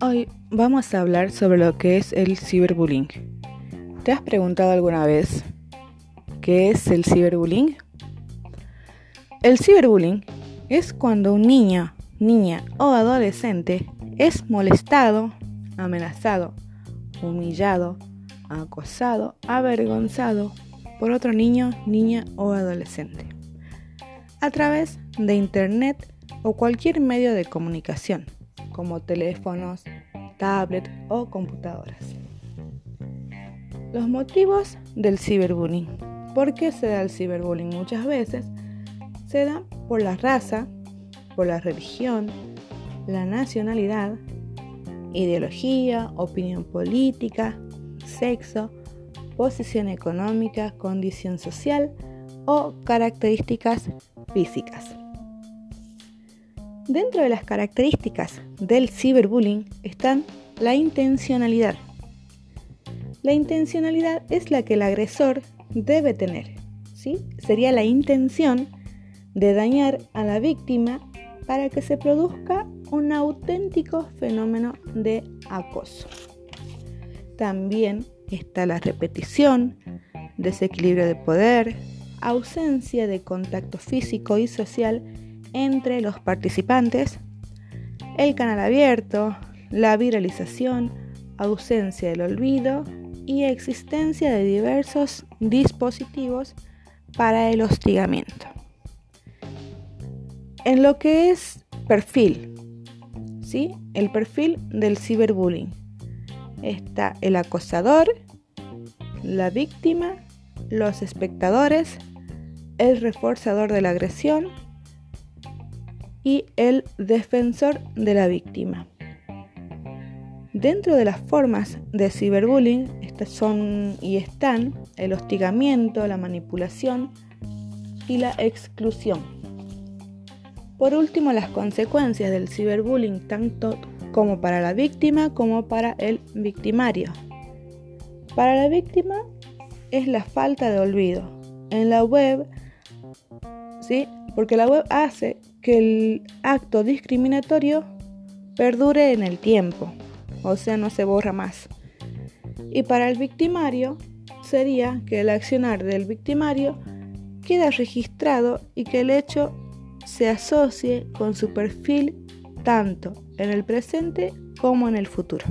Hoy vamos a hablar sobre lo que es el ciberbullying. ¿Te has preguntado alguna vez qué es el ciberbullying? El ciberbullying es cuando un niño, niña o adolescente es molestado, amenazado, humillado, acosado, avergonzado por otro niño, niña o adolescente a través de Internet o cualquier medio de comunicación como teléfonos, tablets o computadoras. Los motivos del ciberbullying. ¿Por qué se da el ciberbullying? Muchas veces se da por la raza, por la religión, la nacionalidad, ideología, opinión política, sexo, posición económica, condición social o características físicas. Dentro de las características del ciberbullying están la intencionalidad. La intencionalidad es la que el agresor debe tener. ¿sí? Sería la intención de dañar a la víctima para que se produzca un auténtico fenómeno de acoso. También está la repetición, desequilibrio de poder, ausencia de contacto físico y social entre los participantes, el canal abierto, la viralización, ausencia del olvido y existencia de diversos dispositivos para el hostigamiento. En lo que es perfil, ¿sí? el perfil del ciberbullying, está el acosador, la víctima, los espectadores, el reforzador de la agresión, y el defensor de la víctima. Dentro de las formas de ciberbullying son y están el hostigamiento, la manipulación y la exclusión. Por último, las consecuencias del ciberbullying tanto como para la víctima como para el victimario. Para la víctima es la falta de olvido. En la web, ¿sí? porque la web hace que el acto discriminatorio perdure en el tiempo, o sea, no se borra más. Y para el victimario sería que el accionar del victimario queda registrado y que el hecho se asocie con su perfil tanto en el presente como en el futuro.